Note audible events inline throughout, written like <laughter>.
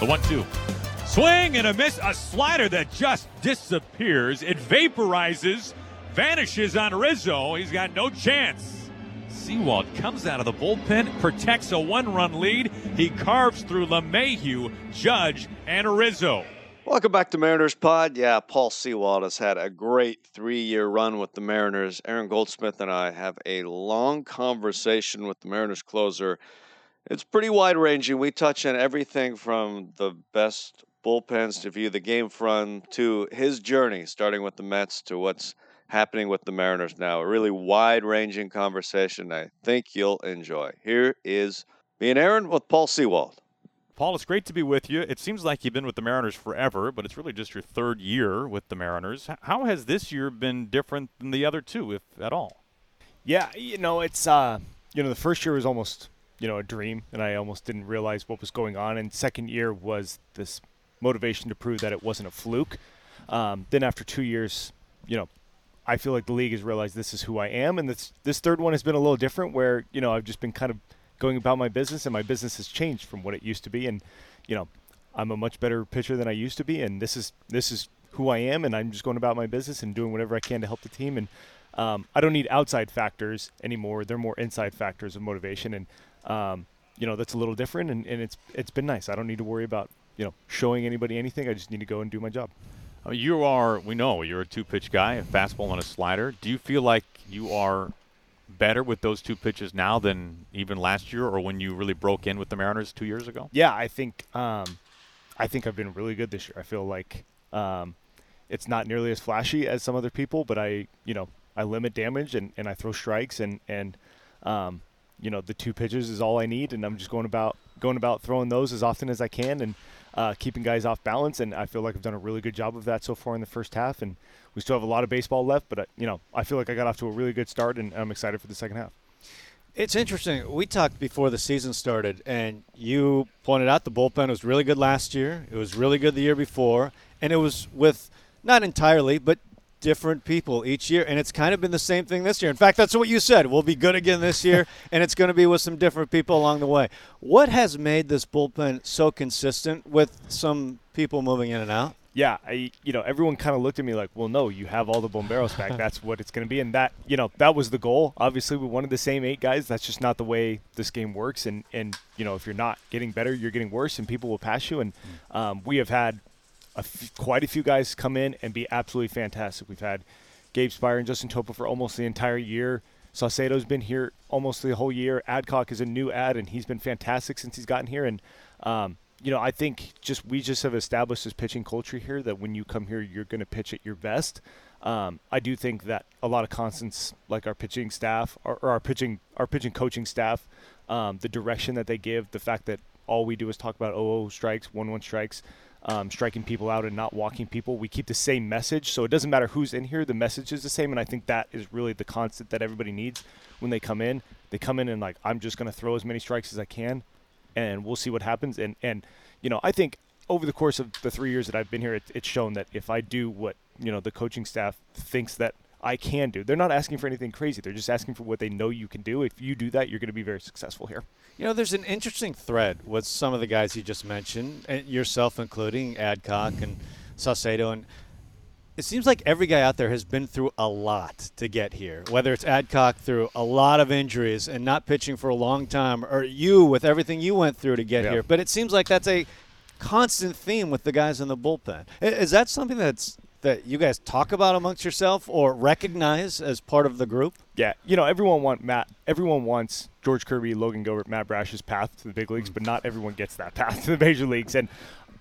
The one two. Swing and a miss. A slider that just disappears. It vaporizes, vanishes on Rizzo. He's got no chance. Sewald comes out of the bullpen, protects a one run lead. He carves through LeMahieu, Judge, and Rizzo. Welcome back to Mariners Pod. Yeah, Paul Sewald has had a great three year run with the Mariners. Aaron Goldsmith and I have a long conversation with the Mariners closer. It's pretty wide ranging. We touch on everything from the best bullpens to view the game from to his journey, starting with the Mets to what's happening with the Mariners now. A really wide ranging conversation I think you'll enjoy. Here is me and Aaron with Paul Sewald. Paul, it's great to be with you. It seems like you've been with the Mariners forever, but it's really just your third year with the Mariners. How has this year been different than the other two, if at all? Yeah, you know, it's uh, you know, the first year was almost, you know, a dream and I almost didn't realize what was going on and second year was this motivation to prove that it wasn't a fluke. Um, then after 2 years, you know, I feel like the league has realized this is who I am and this this third one has been a little different where, you know, I've just been kind of going about my business, and my business has changed from what it used to be. And you know, I'm a much better pitcher than I used to be, and this is this is who I am, and I'm just going about my business and doing whatever I can to help the team. And um, I don't need outside factors anymore; they're more inside factors of motivation, and um, you know that's a little different. And, and it's it's been nice. I don't need to worry about you know showing anybody anything. I just need to go and do my job. Uh, you are, we know, you're a two-pitch guy, a fastball and a slider. Do you feel like you are better with those two pitches now than even last year or when you really broke in with the Mariners two years ago? Yeah, I think um, I think I've been really good this year. I feel like um, it's not nearly as flashy as some other people, but I you know I limit damage and, and I throw strikes and and um, you know the two pitches is all I need, and I'm just going about going about throwing those as often as I can and uh, keeping guys off balance. And I feel like I've done a really good job of that so far in the first half. And we still have a lot of baseball left, but uh, you know, I feel like I got off to a really good start, and I'm excited for the second half. It's interesting. We talked before the season started, and you pointed out the bullpen was really good last year. It was really good the year before, and it was with not entirely, but different people each year, and it's kind of been the same thing this year. In fact, that's what you said. We'll be good again this year, <laughs> and it's going to be with some different people along the way. What has made this bullpen so consistent with some people moving in and out? yeah, I, you know, everyone kind of looked at me like, well, no, you have all the bomberos back. That's what it's going to be. And that, you know, that was the goal. Obviously, we wanted the same eight guys. That's just not the way this game works. And, and you know, if you're not getting better, you're getting worse and people will pass you. And mm. um, we have had a f- quite a few guys come in and be absolutely fantastic. We've had Gabe Speier and Justin Topa for almost the entire year. Saucedo's been here almost the whole year. Adcock is a new ad, and he's been fantastic since he's gotten here. And, um, you know, I think just we just have established this pitching culture here that when you come here, you're going to pitch at your best. Um, I do think that a lot of constants, like our pitching staff or, or our pitching our pitching coaching staff, um, the direction that they give, the fact that all we do is talk about 0 strikes, 1 1 strikes, um, striking people out and not walking people. We keep the same message, so it doesn't matter who's in here. The message is the same, and I think that is really the constant that everybody needs when they come in. They come in and like I'm just going to throw as many strikes as I can and we'll see what happens. And and you know, I think over the course of the three years that I've been here, it, it's shown that if I do what you know the coaching staff thinks that I can do, they're not asking for anything crazy. They're just asking for what they know you can do. If you do that, you're going to be very successful here. You know, there's an interesting thread with some of the guys you just mentioned, eh, yourself including Adcock and Saucedo, and it seems like every guy out there has been through a lot to get here. Whether it's Adcock through a lot of injuries and not pitching for a long time, or you with everything you went through to get yeah. here. But it seems like that's a constant theme with the guys in the bullpen. Is that something that's that you guys talk about amongst yourself or recognize as part of the group? Yeah, you know, everyone want Matt. Everyone wants George Kirby, Logan Gilbert, Matt Brash's path to the big leagues, mm. but not everyone gets that <laughs> path to the major leagues. And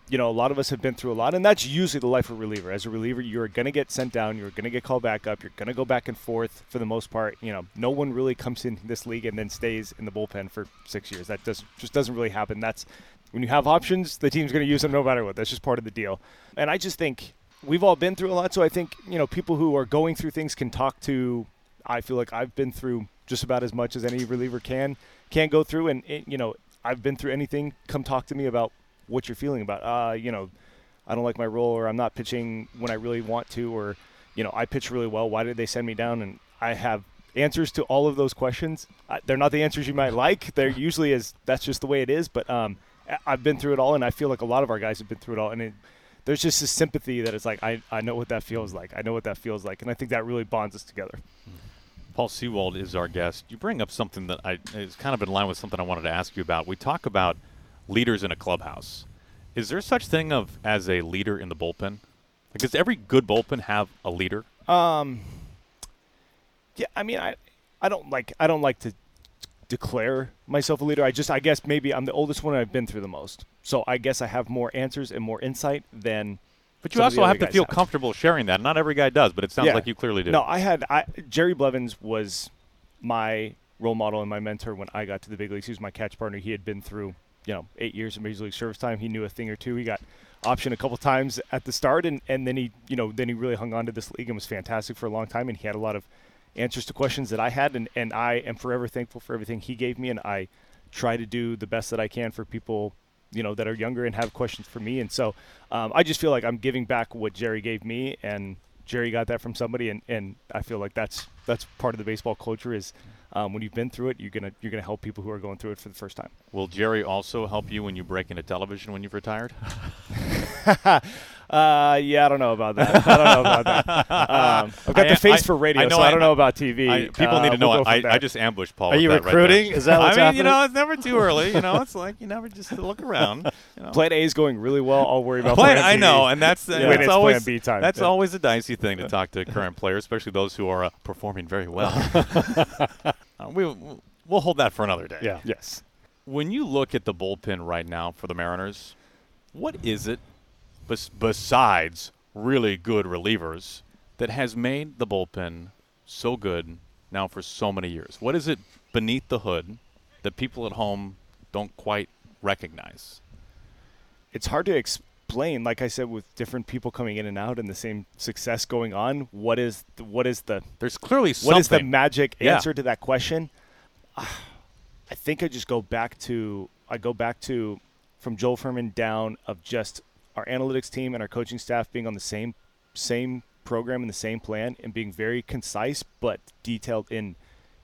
you know, a lot of us have been through a lot, and that's usually the life of a reliever. As a reliever, you're going to get sent down, you're going to get called back up, you're going to go back and forth for the most part. You know, no one really comes in this league and then stays in the bullpen for six years. That does just doesn't really happen. That's when you have options, the team's going to use them no matter what. That's just part of the deal. And I just think we've all been through a lot, so I think you know people who are going through things can talk to. I feel like I've been through just about as much as any reliever can can go through, and it, you know I've been through anything. Come talk to me about what you're feeling about. Uh, you know, I don't like my role, or I'm not pitching when I really want to, or you know, I pitch really well. Why did they send me down? And I have answers to all of those questions. they're not the answers you might like. They're usually as that's just the way it is. But um, I've been through it all, and I feel like a lot of our guys have been through it all, and it, there's just this sympathy that it's like I, I know what that feels like. I know what that feels like, and I think that really bonds us together. Paul Sewald is our guest. You bring up something that I is kind of in line with something I wanted to ask you about. We talk about leaders in a clubhouse. Is there such thing of as a leader in the bullpen? Like, does every good bullpen have a leader? Um, yeah, I mean, I, I don't like, I don't like to declare myself a leader. I just, I guess maybe I'm the oldest one I've been through the most. So I guess I have more answers and more insight than. But you some of the also have to feel comfortable sharing that. Not every guy does, but it sounds Yeah. like you clearly do. No, I had I, Jerry Blevins was my role model and my mentor when I got to the big leagues. He was my catch partner. He had been through, you know, eight years of major league service time. He knew a thing or two. He got option a couple times at the start, and, and then he, you know, then he really hung on to this league and was fantastic for a long time. And he had a lot of answers to questions that I had, and, and I am forever thankful for everything he gave me. And I try to do the best that I can for people, you know, that are younger and have questions for me. And so um, I just feel like I'm giving back what Jerry gave me, and Jerry got that from somebody, and, and I feel like that's that's part of the baseball culture is um, when you've been through it, you're gonna you're gonna help people who are going through it for the first time. Will Jerry also help you when you break into television when you've retired? <laughs> <laughs> Uh, yeah, I don't know about that. I don't know about that. <laughs> Um, I've got I- the face I- for radio, I know so I, I- don't know about TV. I, people Uh, need to know. we'll go I, I just ambushed Paul. Are with you that right recruiting? Is that <laughs> what's I mean, you know, it's never too early. You know, it's like you never just look around. You know. Plan A is going really well. I'll worry about Plan, plan I B. know, and that's, Yeah. that's When it's always plan B time. that's Yeah. always a dicey thing to talk to current players, especially those who are uh, performing very <laughs> well. uh, we, we'll hold that for another day. Yeah. Yes. When you look at the bullpen right now for the Mariners, what is it bes- besides really good relievers that has made the bullpen so good now for so many years? What is it beneath the hood that people at home don't quite recognize? it's hard to explain. Like I said, with different people coming in and out and the same success going on, what is the, what is the There's clearly something. what is the magic Yeah. answer to that question? Ah, I think I just go back to I go back to from Joel Furman down of just our analytics team and our coaching staff being on the same same program and the same plan and being very concise but detailed in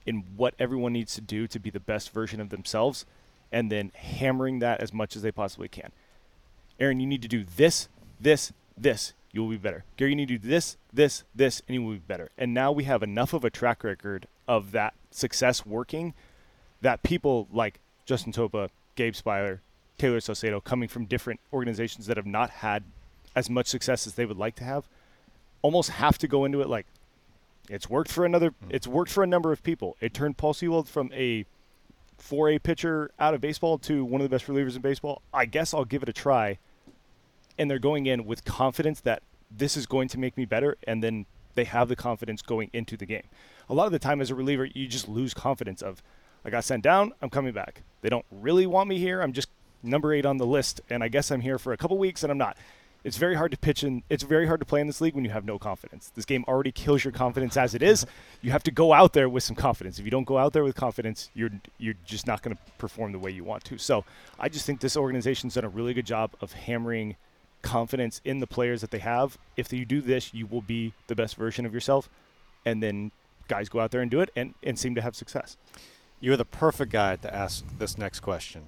in what everyone needs to do to be the best version of themselves and then hammering that as much as they possibly can. Aaron, you need to do this, this, this. You will be better. Gary, you need to do this, this, this, and you will be better. And now we have enough of a track record of that success working that people like Justin Topa, Gabe Speier, Taylor Saucedo, coming from different organizations that have not had as much success as they would like to have, almost have to go into it like it's worked for another. Mm-hmm. It's worked for a number of people. It turned Paul Sewald from a 4A pitcher out of baseball to one of the best relievers in baseball. I guess I'll give it a try. And they're going in with confidence that this is going to make me better, and then they have the confidence going into the game. A lot of the time, as a reliever, you just lose confidence of, I got sent down, I'm coming back. They don't really want me here. I'm just number eight on the list, and I guess I'm here for a couple weeks, and I'm not. It's very hard to pitch and it's very hard to play in this league when you have no confidence. This game already kills your confidence as it is. <laughs> You have to go out there with some confidence. If you don't go out there with confidence, you're you're just not going to perform the way you want to. So I just think this organization's done a really good job of hammering confidence in the players that they have. If you do this, you will be the best version of yourself, and then guys go out there and do it and, and seem to have success. You're the perfect guy to ask this next question.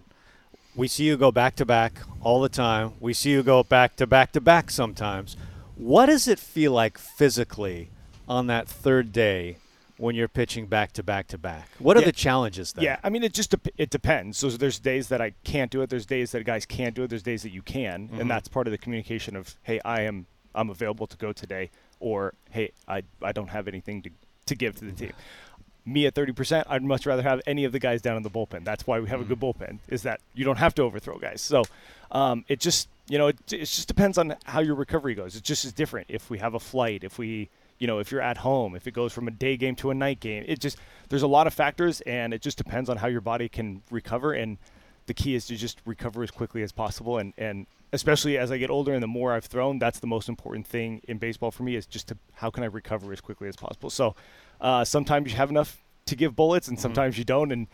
We see you go back to back all the time. We see you go back to back to back sometimes. What does it feel like physically on that third day when you're pitching back to back to back? What are Yeah. the challenges there? Yeah, I mean, it just dep- it depends. So there's days that I can't do it. There's days that guys can't do it. There's days that you can, and mm-hmm. that's part of the communication of, hey, I am I'm available to go today, or hey, I I don't have anything to to give to the team. Me at 30%, I'd much rather have any of the guys down in the bullpen. That's why we have a good bullpen, is that you don't have to overthrow guys. So um, it just, you know, it, it just depends on how your recovery goes. It just is different. If we have a flight, if we, you know, if you're at home, if it goes from a day game to a night game, it just, there's a lot of factors and it just depends on how your body can recover. And the key is to just recover as quickly as possible. And, and especially as I get older and the more I've thrown, that's the most important thing in baseball for me is just to how can I recover as quickly as possible. So uh, sometimes you have enough to give bullets and sometimes you don't. And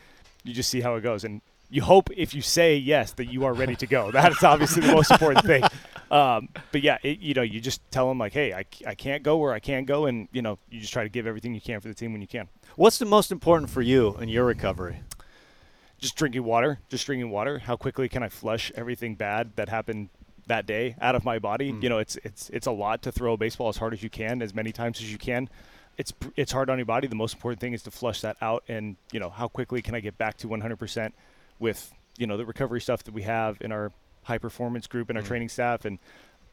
you just see how it goes. And you hope if you say yes that you are ready to go. <laughs> That's obviously the most important thing. Um, but yeah, it, you know, you just tell them like, hey, I, I can't go where I can't go. And, you know, you just try to give everything you can for the team when you can. What's the most important for you in your recovery? just drinking water, just drinking water. How quickly can I flush everything bad that happened that day out of my body? Mm. You know, it's it's it's a lot to throw a baseball as hard as you can, as many times as you can. It's it's hard on your body. The most important thing is to flush that out, and you know, how quickly can I get back to 100% with you know the recovery stuff that we have in our high performance group and our Mm. training staff and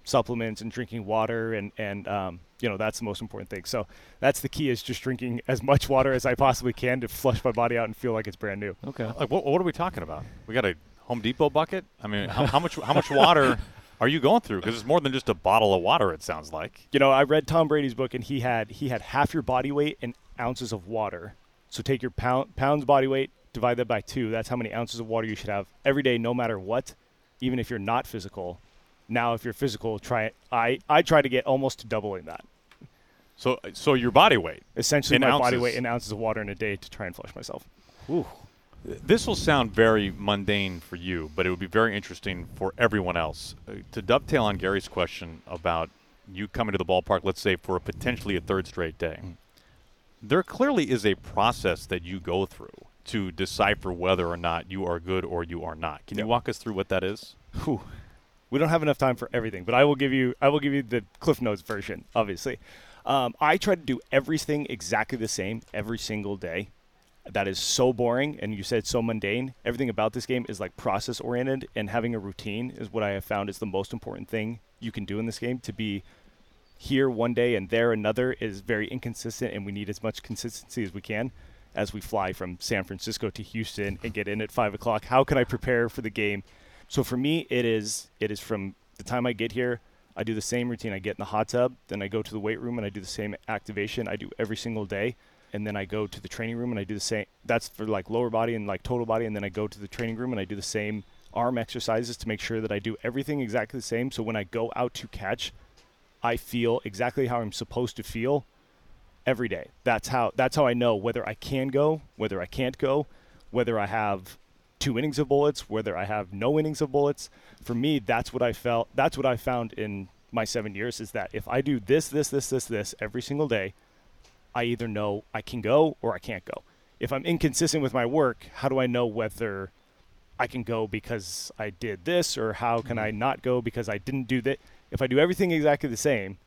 supplements and drinking water and and um, you know that's the most important thing. So that's the key is just drinking as much water as I possibly can to flush my body out and feel like it's brand new. Okay. Like, what, what are we talking about? We got a Home Depot bucket? I mean, how, how much how much <laughs> water are you going through? Because it's more than just a bottle of water. It sounds like. You know, I read Tom Brady's book and he had he had half your body weight in ounces of water. So take your pound pounds body weight, divide that by two. That's how many ounces of water you should have every day, no matter what, even if you're not physical. Now, if you're physical, try it. I I try to get almost to doubling that. So so your body weight. Essentially, my body weight in ounces of water in a day to try and flush myself. This will sound very mundane for you, but it would be very interesting for everyone else. Uh, to dovetail on Gary's question about you coming to the ballpark, let's say for a potentially a third straight day, there clearly is a process that you go through to decipher whether or not you are good or you are not. Can you walk us through what that is? Whew. We don't have enough time for everything, but I will give you I will give you the Cliff Notes version. Obviously, um, I try to do everything exactly the same every single day. That is so boring, and you said so mundane. Everything about this game is like process oriented, and having a routine is what I have found is the most important thing you can do in this game. To be here one day and there another is very inconsistent, and we need as much consistency as we can as we fly from San Francisco to Houston and get in at five o'clock. How can I prepare for the game? So for me, it is it is from the time I get here. I do the same routine. I get in the hot tub, then I go to the weight room and I do the same activation I do every single day, and then I go to the training room and I do the same. That's for like lower body and like total body, and then I go to the training room and I do the same arm exercises to make sure that I do everything exactly the same. So when I go out to catch, I feel exactly how I'm supposed to feel every day. That's how that's how I know whether I can go, whether I can't go, whether I have two innings of bullets, whether I have no innings of bullets. For me, that's what I felt. That's what I found in my seven years is that if I do this, this, this, this, this every single day, I either know I can go or I can't go. If I'm inconsistent with my work, how do I know whether I can go because I did this or how can I not go because I didn't do that? If I do everything exactly the same,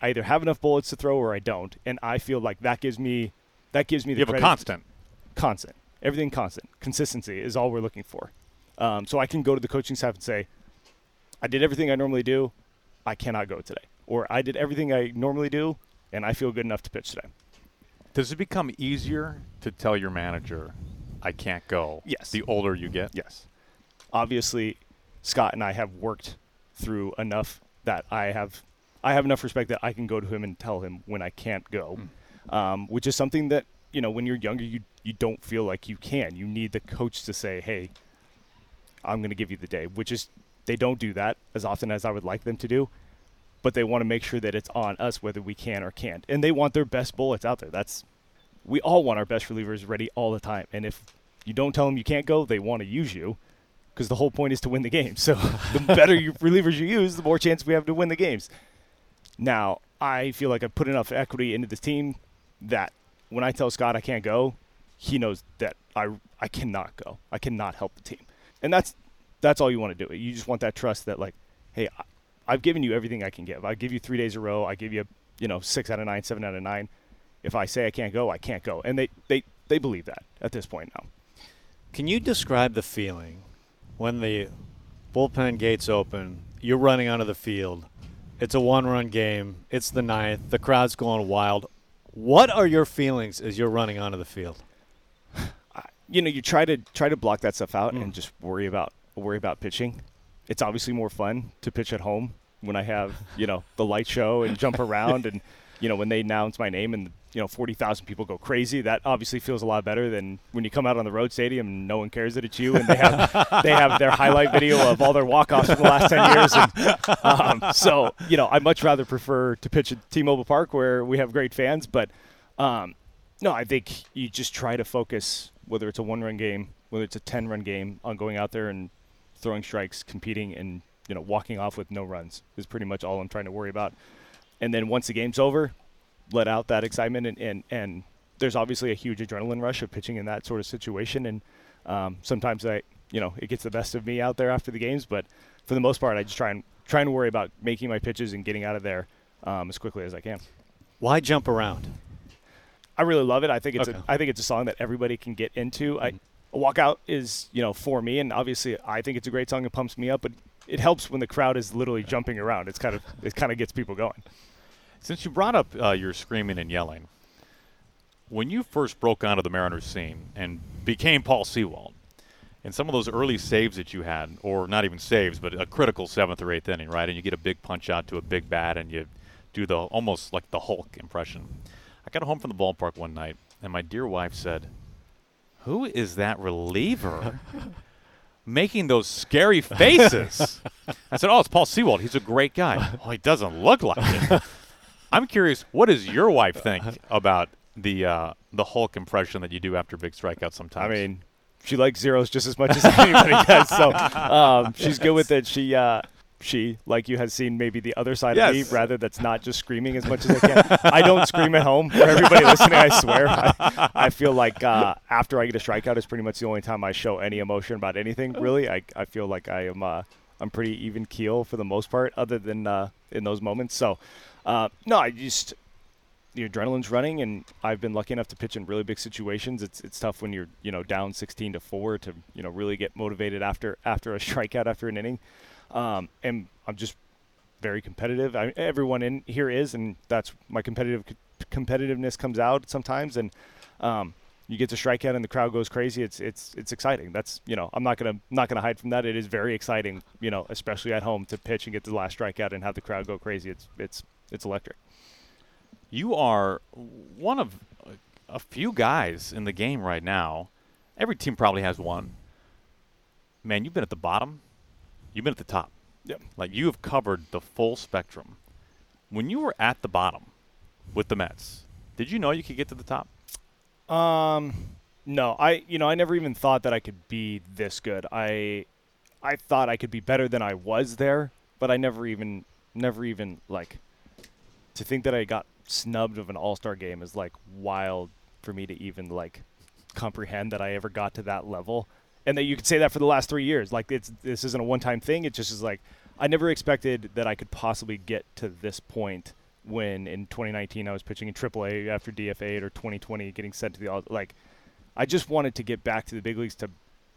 I either have enough bullets to throw or I don't, and I feel like that gives me that gives me the You have a constant. constant. Everything constant. Consistency is all we're looking for. Um, so I can go to the coaching staff and say, I did everything I normally do. I cannot go today. Or I did everything I normally do, and I feel good enough to pitch today. Does it become easier to tell your manager, I can't go? Yes. The older you get? Yes. Obviously, Scott and I have worked through enough that I have I have enough respect that I can go to him and tell him when I can't go, um, which is something that you know when you're younger you you don't feel like you can. You need the coach to say, "Hey, I'm going to give you the day," which is they don't do that as often as I would like them to do, but they want to make sure that it's on us whether we can or can't, and they want their best bullets out there. That's we all want our best relievers ready all the time, and if you don't tell them you can't go, they want to use you because the whole point is to win the game. So <laughs> the better you <laughs> relievers you use, the more chance we have to win the games. Now, I feel like I've put enough equity into this team that when I tell Scott I can't go, he knows that I I cannot go. I cannot help the team, and that's that's all you want to do. You just want that trust that like, hey, I've given you everything I can give. I give you three days a row. I give you you know six out of nine, seven out of nine. If I say I can't go, I can't go, and they they they believe that at this point now. Can you describe the feeling when the bullpen gates open? You're running onto the field. It's a one-run game. It's the ninth. The crowd's going wild. What are your feelings as you're running onto the field? <sighs> you know, you try to try to block that stuff out Mm. and just worry about worry about pitching. It's obviously more fun to pitch at home when I have you know the light show and jump <laughs> around and you know when they announce my name and you know forty thousand people go crazy. That obviously feels a lot better than when you come out on the road stadium and no one cares that it's you and they have <laughs> they have their highlight video of all their walk offs from the last ten years. And, um, so you know I much rather prefer to pitch at T-Mobile Park where we have great fans, but. Um, no, I think you just try to focus, whether it's a one-run game, whether it's a ten-run game, on going out there and throwing strikes, competing, and you know walking off with no runs is pretty much all I'm trying to worry about. And then once the game's over, let out that excitement, and and, and there's obviously a huge adrenaline rush of pitching in that sort of situation, and Um, sometimes I, you know, it gets the best of me out there after the games, but for the most part, I just try and trying to worry about making my pitches and getting out of there um, as quickly as I can. Why jump around? I really love it. I think it's Okay. a, I think it's a song that everybody can get into. I, a walkout is you know for me, and obviously I think it's a great song. It pumps me up, but it helps when the crowd is literally jumping around. It's kind of it kind of gets people going. Since you brought up uh, your screaming and yelling, when you first broke onto the Mariners scene and became Paul Sewald, and some of those early saves that you had, or not even saves, but a critical seventh or eighth inning, right? And you get a big punch out to a big bat, and you do the almost like the Hulk impression. I got home from the ballpark one night, and my dear wife said, "Who is that reliever?" <laughs> Making those scary faces. I said, "Oh, it's Paul Sewald. He's a great guy." <laughs> Oh, he doesn't look like it. <laughs> I'm curious, what does your wife think about the uh, the Hulk impression that you do after big strikeouts sometimes? I mean, she likes zeros just as much as anybody does. So um, she's good with it. She, uh, she, like you, has seen maybe the other side of me, rather that's not just screaming as much as I can. I don't scream at home. For everybody listening, I swear. I, I feel like uh, after I get a strikeout is pretty much the only time I show any emotion about anything. Really, I, I feel like I am. Uh, I'm pretty even keel for the most part, other than uh, in those moments. So, uh, no, I just the adrenaline's running, and I've been lucky enough to pitch in really big situations. It's it's tough when you're you know down 16 to four to you know really get motivated after after a <laughs> strikeout after an inning, um, and I'm just very competitive. I, everyone in here is, and that's my competitive competitiveness comes out sometimes, and um, you get to strike out and the crowd goes crazy. It's it's it's exciting. That's you know I'm not gonna not gonna hide from that. It is very exciting, you know, especially at home to pitch and get the last strikeout and have the crowd go crazy. It's it's it's electric. you are one of a- a few guys in the game right now. Every team probably has one. Man, you've been at the bottom. You've been at the top. Yep. Like you have covered the full spectrum. When you were at the bottom with the Mets, did you know you could get to the top? Um, no, I you know I never even thought that I could be this good. I I thought I could be better than I was there, but I never even never even like to think that I got snubbed of an All Star game is like wild for me to even like comprehend that I ever got to that level, and that you could say that for the last three years. Like it's this isn't a one time thing. It just is like I never expected that I could possibly get to this point when in 2019 I was pitching in AAA after DFA or 2020 getting sent to the all like I just wanted to get back to the big leagues to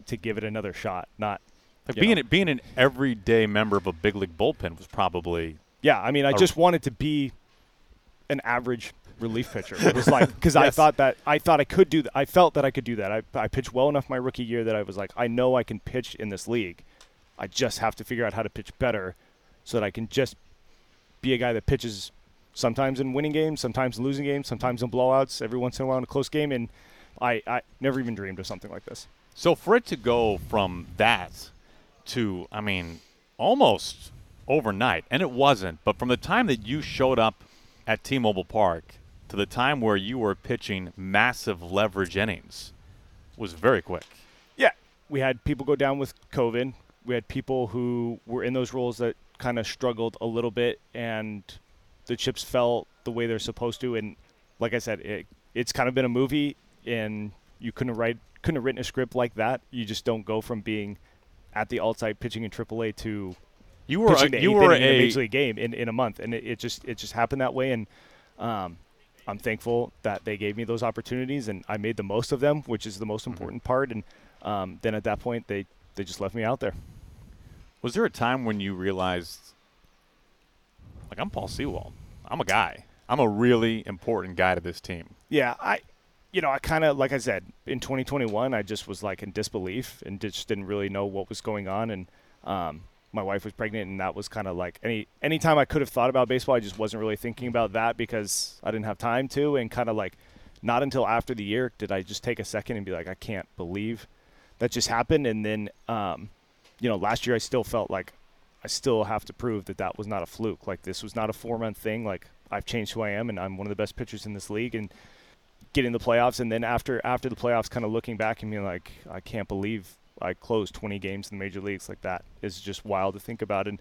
to give it another shot. Not Like being know. being an everyday member of a big league bullpen was probably yeah. I mean, I just wanted to be an average relief pitcher. It was like because I thought that I thought I could do that. I felt that I could do that. I I pitched well enough my rookie year that I was like I know I can pitch in this league. I just have to figure out how to pitch better so that I can just be a guy that pitches sometimes in winning games, sometimes in losing games, sometimes in blowouts, every once in a while in a close game. And I, I never even dreamed of something like this. So for it to go from that to, I mean, almost overnight, and it wasn't, but from the time that you showed up at T-Mobile Park to the time where you were pitching massive leverage innings was very quick. Yeah, we had people go down with COVID. We had people who were in those roles that kind of struggled a little bit, and the chips fell the way they're supposed to. And like I said, it, it's kind of been a movie, and you couldn't write, couldn't have written a script like that. You just don't go from being at the alt site pitching in AAA to You were a, you were a a major league game in, in a month, and it, it just it just happened that way. And um, I'm thankful that they gave me those opportunities, and I made the most of them, which is the most important part. And um, then at that point, they they just left me out there. Was there a time when you realized, like, I'm Paul Sewald. I'm a guy. I'm a really important guy to this team. Yeah, I, you know, I kind of like I said in 2021, I just was like in disbelief and just didn't really know what was going on. And um, my wife was pregnant, and that was kind of like any anytime I could have thought about baseball, I just wasn't really thinking about that because I didn't have time to. And kind of like, not until after the year did I just take a second and be like, I can't believe that just happened. And then, um, you know, last year I still felt like I still have to prove that that was not a fluke. Like this was not a four month thing. Like I've changed who I am, and I'm one of the best pitchers in this league. And getting the playoffs, and then after after the playoffs, kind of looking back and being like, I can't believe I closed 20 games in the major leagues like that. Is just wild to think about. And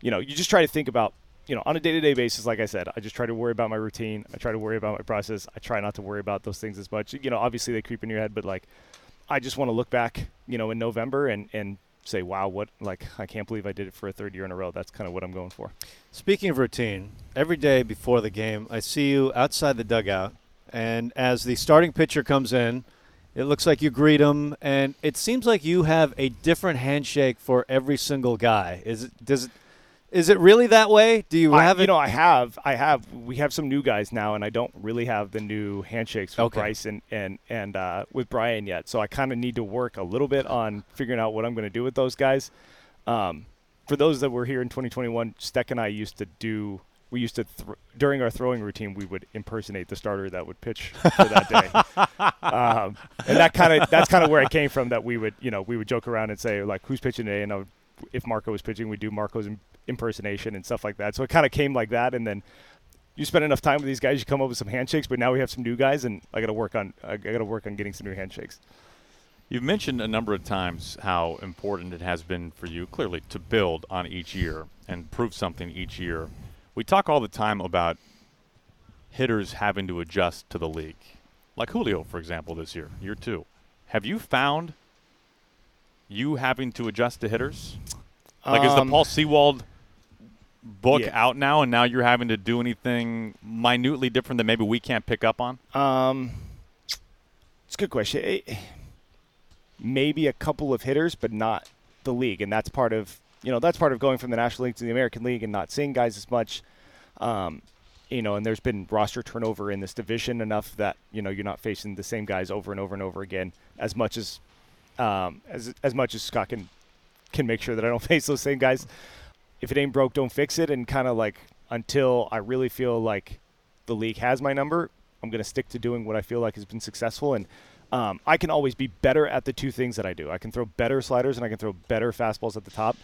you know, you just try to think about. You know, on a day-to-day basis, like I said, I just try to worry about my routine. I try to worry about my process. I try not to worry about those things as much. You know, obviously they creep in your head, but like, I just want to look back, you know, in November and and say, wow, what like I can't believe I did it for a third year in a row. That's kind of what I'm going for. Speaking of routine, every day before the game, I see you outside the dugout, and as the starting pitcher comes in, it looks like you greet them, and it seems like you have a different handshake for every single guy. Is it does it is it really that way? Do you I, have you know, I have, I have. We have some new guys now, and I don't really have the new handshakes with Okay. Bryce and and and uh, with Bryan yet. So I kind of need to work a little bit on figuring out what I'm going to do with those guys. Um, for those that were here in 2021, Steck and I used to do. We used to thr during our throwing routine, we would impersonate the starter that would pitch for that day, <laughs> um, and that kind of that's kind of where it came from. That we would, you know, we would joke around and say like, "Who's pitching today?" And I would, if Marco was pitching, we'd do Marco's im- impersonation and stuff like that. So it kind of came like that, and then you spend enough time with these guys, you come up with some handshakes. But now we have some new guys, and I got to work on I got to work on getting some new handshakes. You've mentioned a number of times how important it has been for you, clearly, to build on each year and prove something each year. We talk all the time about hitters having to adjust to the league, like Julio, for example, this year, year two. Have you found you having to adjust to hitters? Like, is the Um, Paul Sewald book yeah. out now, and now you're having to do anything minutely different that maybe we can't pick up on? Um, it's a good question. Maybe a couple of hitters, but not the league, and that's part of you know that's part of going from the National League to the American League and not seeing guys as much. Um, you know, and there's been roster turnover in this division enough that you know you're not facing the same guys over and over and over again as much as um, as as much as Scott can can make sure that I don't <laughs> face those same guys. If it ain't broke, don't fix it, and kind of like until I really feel like the league has my number, I'm to stick to doing what I feel like has been successful. And um, I can always be better at the two things that I do. I can throw better sliders and I can throw better fastballs at the top.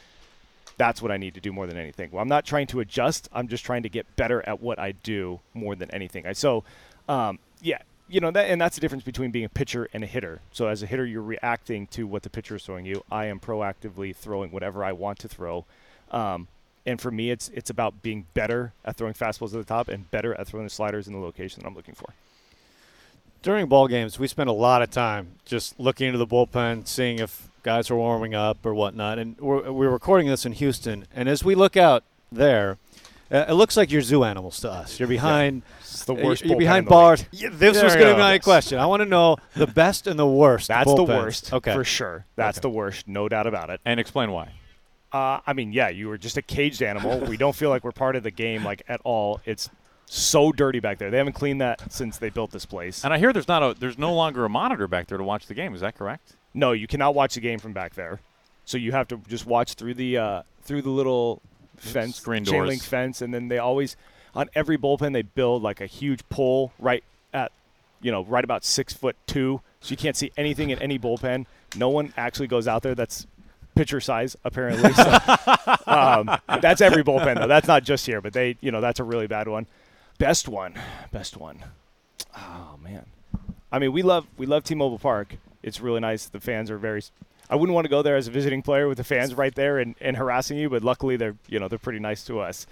That's what I need to do more than anything. Well, I'm not trying to adjust. I'm just trying to get better at what I do more than anything. I, so, um, yeah, you know, that, and that's the difference between being a pitcher and a hitter. So, as a hitter, you're reacting to what the pitcher is throwing you. I am proactively throwing whatever I want to throw. Um, and for me, it's it's about being better at throwing fastballs at the top and better at throwing the sliders in the location that I'm looking for. During ball games, we spend a lot of time just looking into the bullpen, seeing if guys are warming up or whatnot. And we're, we're recording this in Houston, and as we look out there, uh, it looks like you're zoo animals to us. You're behind. It's the uh, worst. You're behind bars. Yeah, this There was you going to go. be my Yes. question. I want to know the best and the worst. That's the worst. Okay. for sure. That's Okay. the worst, no doubt about it. And explain why. Uh, I mean, yeah, you were just a caged animal. we don't feel like we're part of the game, like at all. It's so dirty back there. They haven't cleaned that since they built this place. And I hear there's not a there's no longer a monitor back there to watch the game. Is that correct? No, you cannot watch the game from back there. So you have to just watch through the uh, through the little fence, Screen chain doors. link fence, and then they always on every bullpen they build like a huge pole right at you know right about six foot two, so you can't see anything in any bullpen. No one actually goes out there. That's pitcher size apparently. So, <laughs> um, that's every bullpen though. That's not just here, but they you know that's a really bad one. Best one, best one. Oh man, I mean we love we love T-Mobile Park. It's really nice. The fans are very. I wouldn't want to go there as a visiting player with the fans right there and, and harassing you, but luckily they're you know they're pretty nice to us.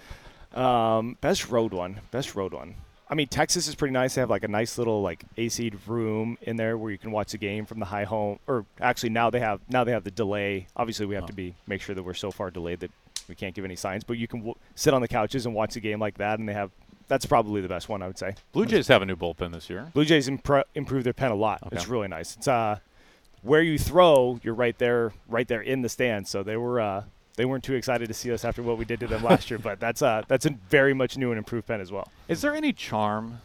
Um, best road one, best road one. I mean Texas is pretty nice. They have like a nice little like AC room in there where you can watch the game from the high home. Or actually now they have now they have the delay. Obviously we have to be make sure that we're so far delayed that we can't give any signs. But you can w- sit on the couches and watch the game like that, and they have. That's probably the best one I would say. Blue Jays have a new bullpen this year. Blue Jays impro- improved their pen a lot. Okay. It's really nice. It's uh, where you throw, you're right there, right there in the stand. So they were uh, they weren't too excited to see us after what we did to them last year. <laughs> But that's uh, that's a very much new and improved pen as well. Is there any charm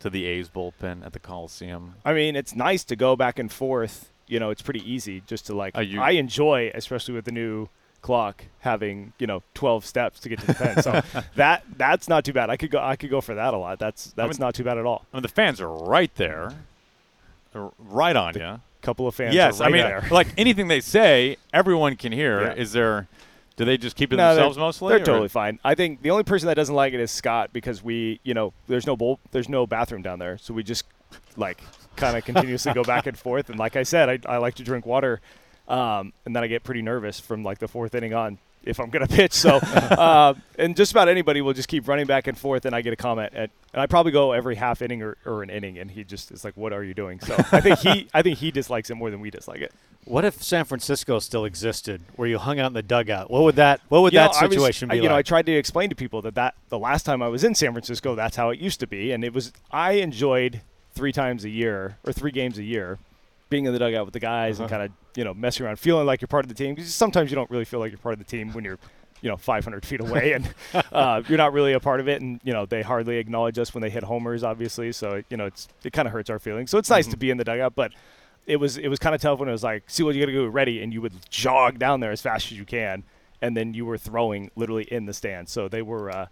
to the A's bullpen at the Coliseum? I mean, it's nice to go back and forth. You know, it's pretty easy just to like. You- I enjoy, especially with the new clock, having you know 12 steps to get to the pen. So <laughs> that that's not too bad. I could go I could go for that a lot. That's that's mean- not too bad at all. I mean, the fans are right there, They're right on you. couple of fans. Yes, are right I mean, there. like anything they say, everyone can hear. Yeah. Is there? Do they just keep it to No, they're- themselves mostly? They're or- totally fine. I think the only person that doesn't like it is Scott because we, you know, there's no bowl, there's no bathroom down there, so we just like kind of continuously go back and forth. And like I said, I, I like to drink water, um, and then I get pretty nervous from like the fourth inning on. if I'm going <laughs> to pitch. So, <laughs> uh, and just about anybody will just keep running back and forth, and I get a comment, at, and I probably go every half inning or, or an inning, and he just is like, "What are you doing?" So I think he, <laughs> I think he dislikes it more than we dislike it. What if San Francisco still existed, where you hung out in the dugout? What would that What would You that know, I was- situation I- be You like? know, I tried to explain to people that, that the last time I was in San Francisco, that's how it used to be, and it was. I enjoyed three times a year or three games a year, being in the dugout with the guys and Uh-huh. kind of you know messing around, feeling like you're part of the team. Because sometimes you don't really feel like you're part of the team when you're. You know, 500 feet away, and <laughs> uh, you're not really a part of it. And you know, they hardly acknowledge us when they hit homers, obviously. So you know, it's it kind of hurts our feelings. So it's nice to be in the dugout, but it was it was kind of tough when it was like, see what you got to go ready, and you would jog down there as fast as you can, and then you were throwing literally in the stand. So they were uh,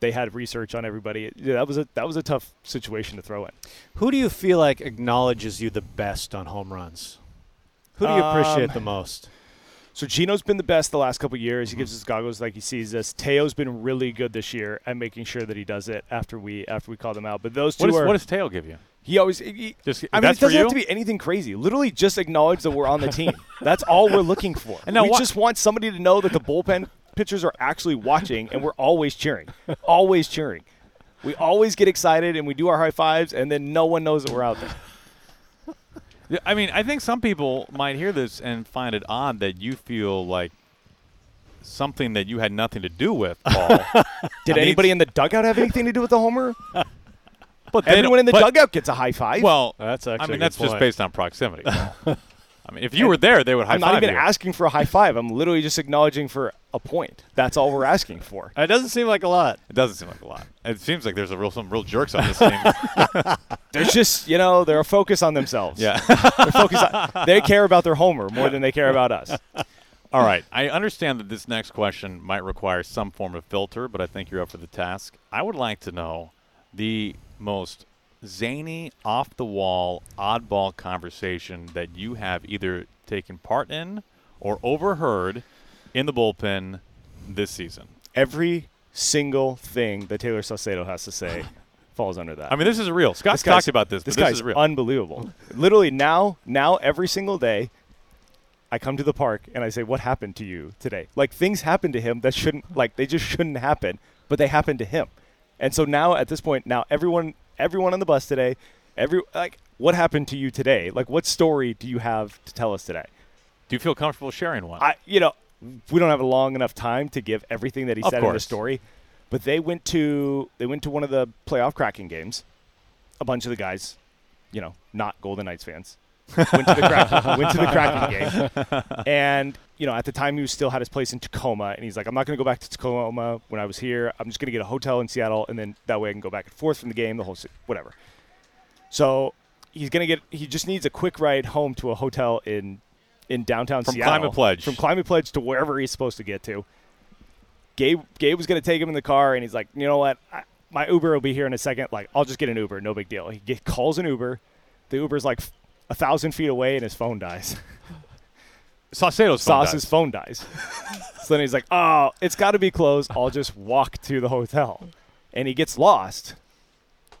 they had research on everybody. Yeah, that was a that was a tough situation to throw in. Who do you feel like acknowledges you the best on home runs? Who do you appreciate Um, the most? So Geno's been the best the last couple years. Mm-hmm. He gives us goggles like he sees us. Teo's been really good this year at making sure that he does it after we after we call them out. But those two What, is, are what does Teo give you? he always. He, Just I mean, it doesn't have to be anything crazy. Literally, just acknowledge that we're on the team. <laughs> That's all we're looking for. And now we wha- just want somebody to know that the bullpen pitchers are actually watching, and we're always cheering, always cheering. We always get excited and we do our high fives, and then no one knows that we're out there. I mean, I think some people might hear this and find it odd that you feel like something that you had nothing to do with, Paul. <laughs> Did I mean, anybody in the dugout have anything to do with the homer? <laughs> but they Everyone in the but- dugout gets a high five. Well, That's actually I a mean, good that's just based on proximity. <laughs> I mean, if you were there, they would high I'm not five even you. asking for a high five. I'm literally just acknowledging for a point. That's all we're asking for. <laughs> It doesn't seem like a lot. It doesn't seem like a lot. It seems like there's a real some real jerks on this team. <laughs> There's just, you know, they're a focus on themselves. yeah. They're focused on, they care about their homer more than they care about us. All right. I understand that this next question might require some form of filter, but I think you're up for the task. I would like to know the most zany, off the wall, oddball conversation that you have either taken part in or overheard in the bullpen this season. Every single thing that Taylor Saucedo has to say <laughs> falls under that. I mean, this is real. Scott's This talked about this, This but this is real. unbelievable. Literally now, now every single day, I come to the park and I say, "What happened to you today?" Like things happen to him that shouldn't, like they just shouldn't happen, but they happen to him. And so now at this point, now everyone, everyone on the bus today, every like, what happened to you today? Like, what story do you have to tell us today? Do you feel comfortable sharing one? I, you know, we don't have a long enough time to give everything that he Of said in the story, but they went to they went to one of the playoff Kraken games. A bunch of the guys, you know, not Golden Knights fans, went to the went to the Kraken game, <laughs> and you know, at the time he was still had his place in Tacoma, and he's like, I'm not going to go back to Tacoma when I was here. I'm just going to get a hotel in Seattle, and then that way I can go back and forth from the game, the whole si- whatever. So he's going to get. He just needs a quick ride home to a hotel in in downtown From Seattle. From Climate Pledge. From Climate Pledge to wherever he's supposed to get to. Gabe Gabe was going to take him in the car, and he's like, you know what, I, my Uber will be here in a second. Like, I'll just get an Uber, no big deal. He get, calls an Uber. The Uber's like a thousand feet away, and his phone dies. <laughs> Saucedo's phone Sauce's dies. phone dies. <laughs> so then he's like, oh, it's got to be closed. I'll just walk to the hotel, and he gets lost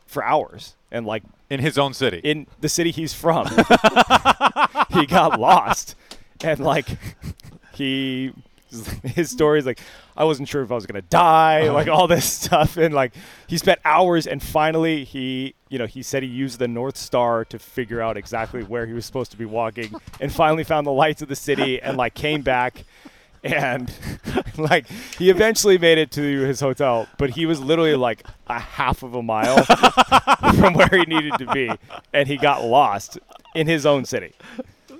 for hours, and like in his own city. in the city he's from. <laughs> he got lost, and like he, <laughs> his story is like, I wasn't sure if I was gonna die, uh-huh. like all this <laughs> stuff, and like he spent hours, and finally he, you know, he said he used the North Star to figure out exactly where he was supposed to be walking, <laughs> and finally found the lights of the city, and like came back. And like he eventually made it to his hotel, but he was literally like a half of a mile from where he needed to be, and he got lost in his own city.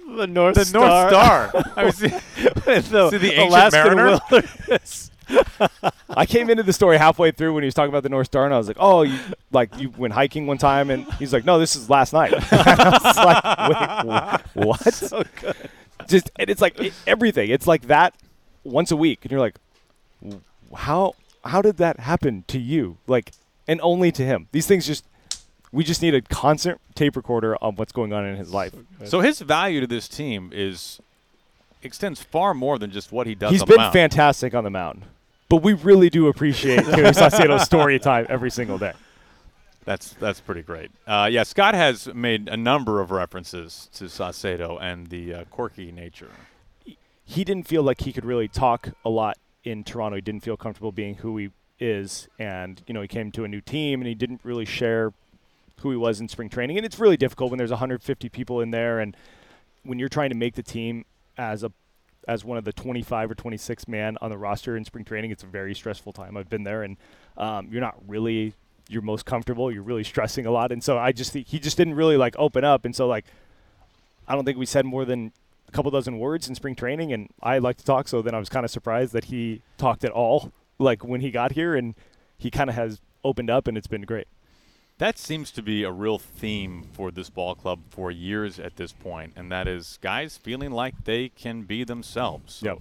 The North Star the North Star. <laughs> I was, <laughs> the, See the ancient Alaskan mariner? wilderness. <laughs> I came into the story halfway through when he was talking about the North Star, and I was like, "Oh, you like you went hiking one time?" And he's like, "No, this is last night." I was like, Wait, wh- "What?" so good. Just and it's like it, everything. It's like that once a week, and you're like, "How how did that happen to you?" Like, and only to him. These things just we just need a constant tape recorder of what's going on in his life. so his value to this team is extends far more than just what he does He's on the been mound. fantastic on the mound, but we really do appreciate <laughs> Taylor Saucedo's story time every single day. That's that's pretty great. Uh, yeah, Scott has made a number of references to Saucedo and the uh, quirky nature. he didn't feel like he could really talk a lot in Toronto. He didn't feel comfortable being who he is, and you know he came to a new team and he didn't really share who he was in spring training. And it's really difficult when there's 150 people in there, and when you're trying to make the team as a as one of the 25 or 26 man on the roster in spring training. It's a very stressful time. I've been there, and um, you're not really you're most comfortable. You're really stressing a lot, and so I just think he just didn't really like open up, and so like I don't think we said more than a couple dozen words in spring training, and I like to talk, so then I was kind of surprised that he talked at all, like when he got here, and he kind of has opened up, and it's been great. That seems to be a real theme for this ball club for years at this point, and that is guys feeling like they can be themselves. Yep.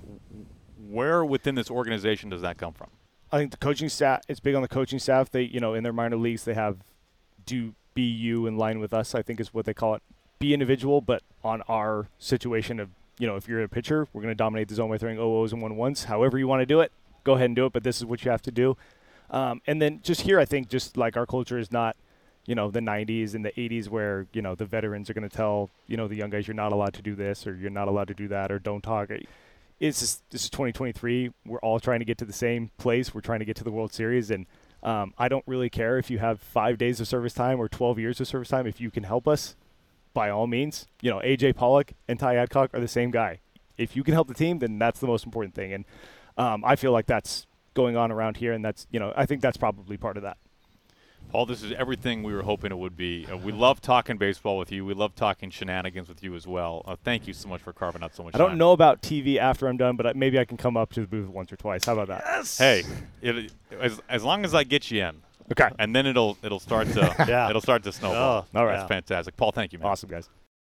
Where within this organization does that come from? I think the coaching staff. It's big on the coaching staff. They, you know, in their minor leagues, they have do be you in line with us. I think is what they call it. Be individual, but on our situation of you know, if you're a pitcher, we're going to dominate the zone by throwing OOs and one ones. However you want to do it, go ahead and do it. But this is what you have to do. Um, and then just here, I think just like our culture is not you know the 90s and the 80s where you know the veterans are going to tell you know the young guys you're not allowed to do this or you're not allowed to do that or don't talk. It's just, this is 2023 we're all trying to get to the same place. We're trying to get to the world series. And um, i don't really care if you have five days of service time or 12 years of service time. If you can help us by all means. You know aj pollock and ty adcock are the same guy. If you can help the team then that's the most important thing. And um, i feel like that's going on around here. And that's you know i think that's probably part of that Paul, this is everything we were hoping it would be. Uh, we love talking baseball with you. We love talking shenanigans with you as well. Uh, thank you so much for carving out so much time. I don't time. know about TV after I'm done, but maybe I can come up to the booth once or twice. How about that? Yes. Hey, it, as, as long as I get you in, Okay. and then it'll it'll start to <laughs> Yeah. it'll start to snowball. Oh, all right. That's fantastic. Paul, thank you, man. Awesome, guys.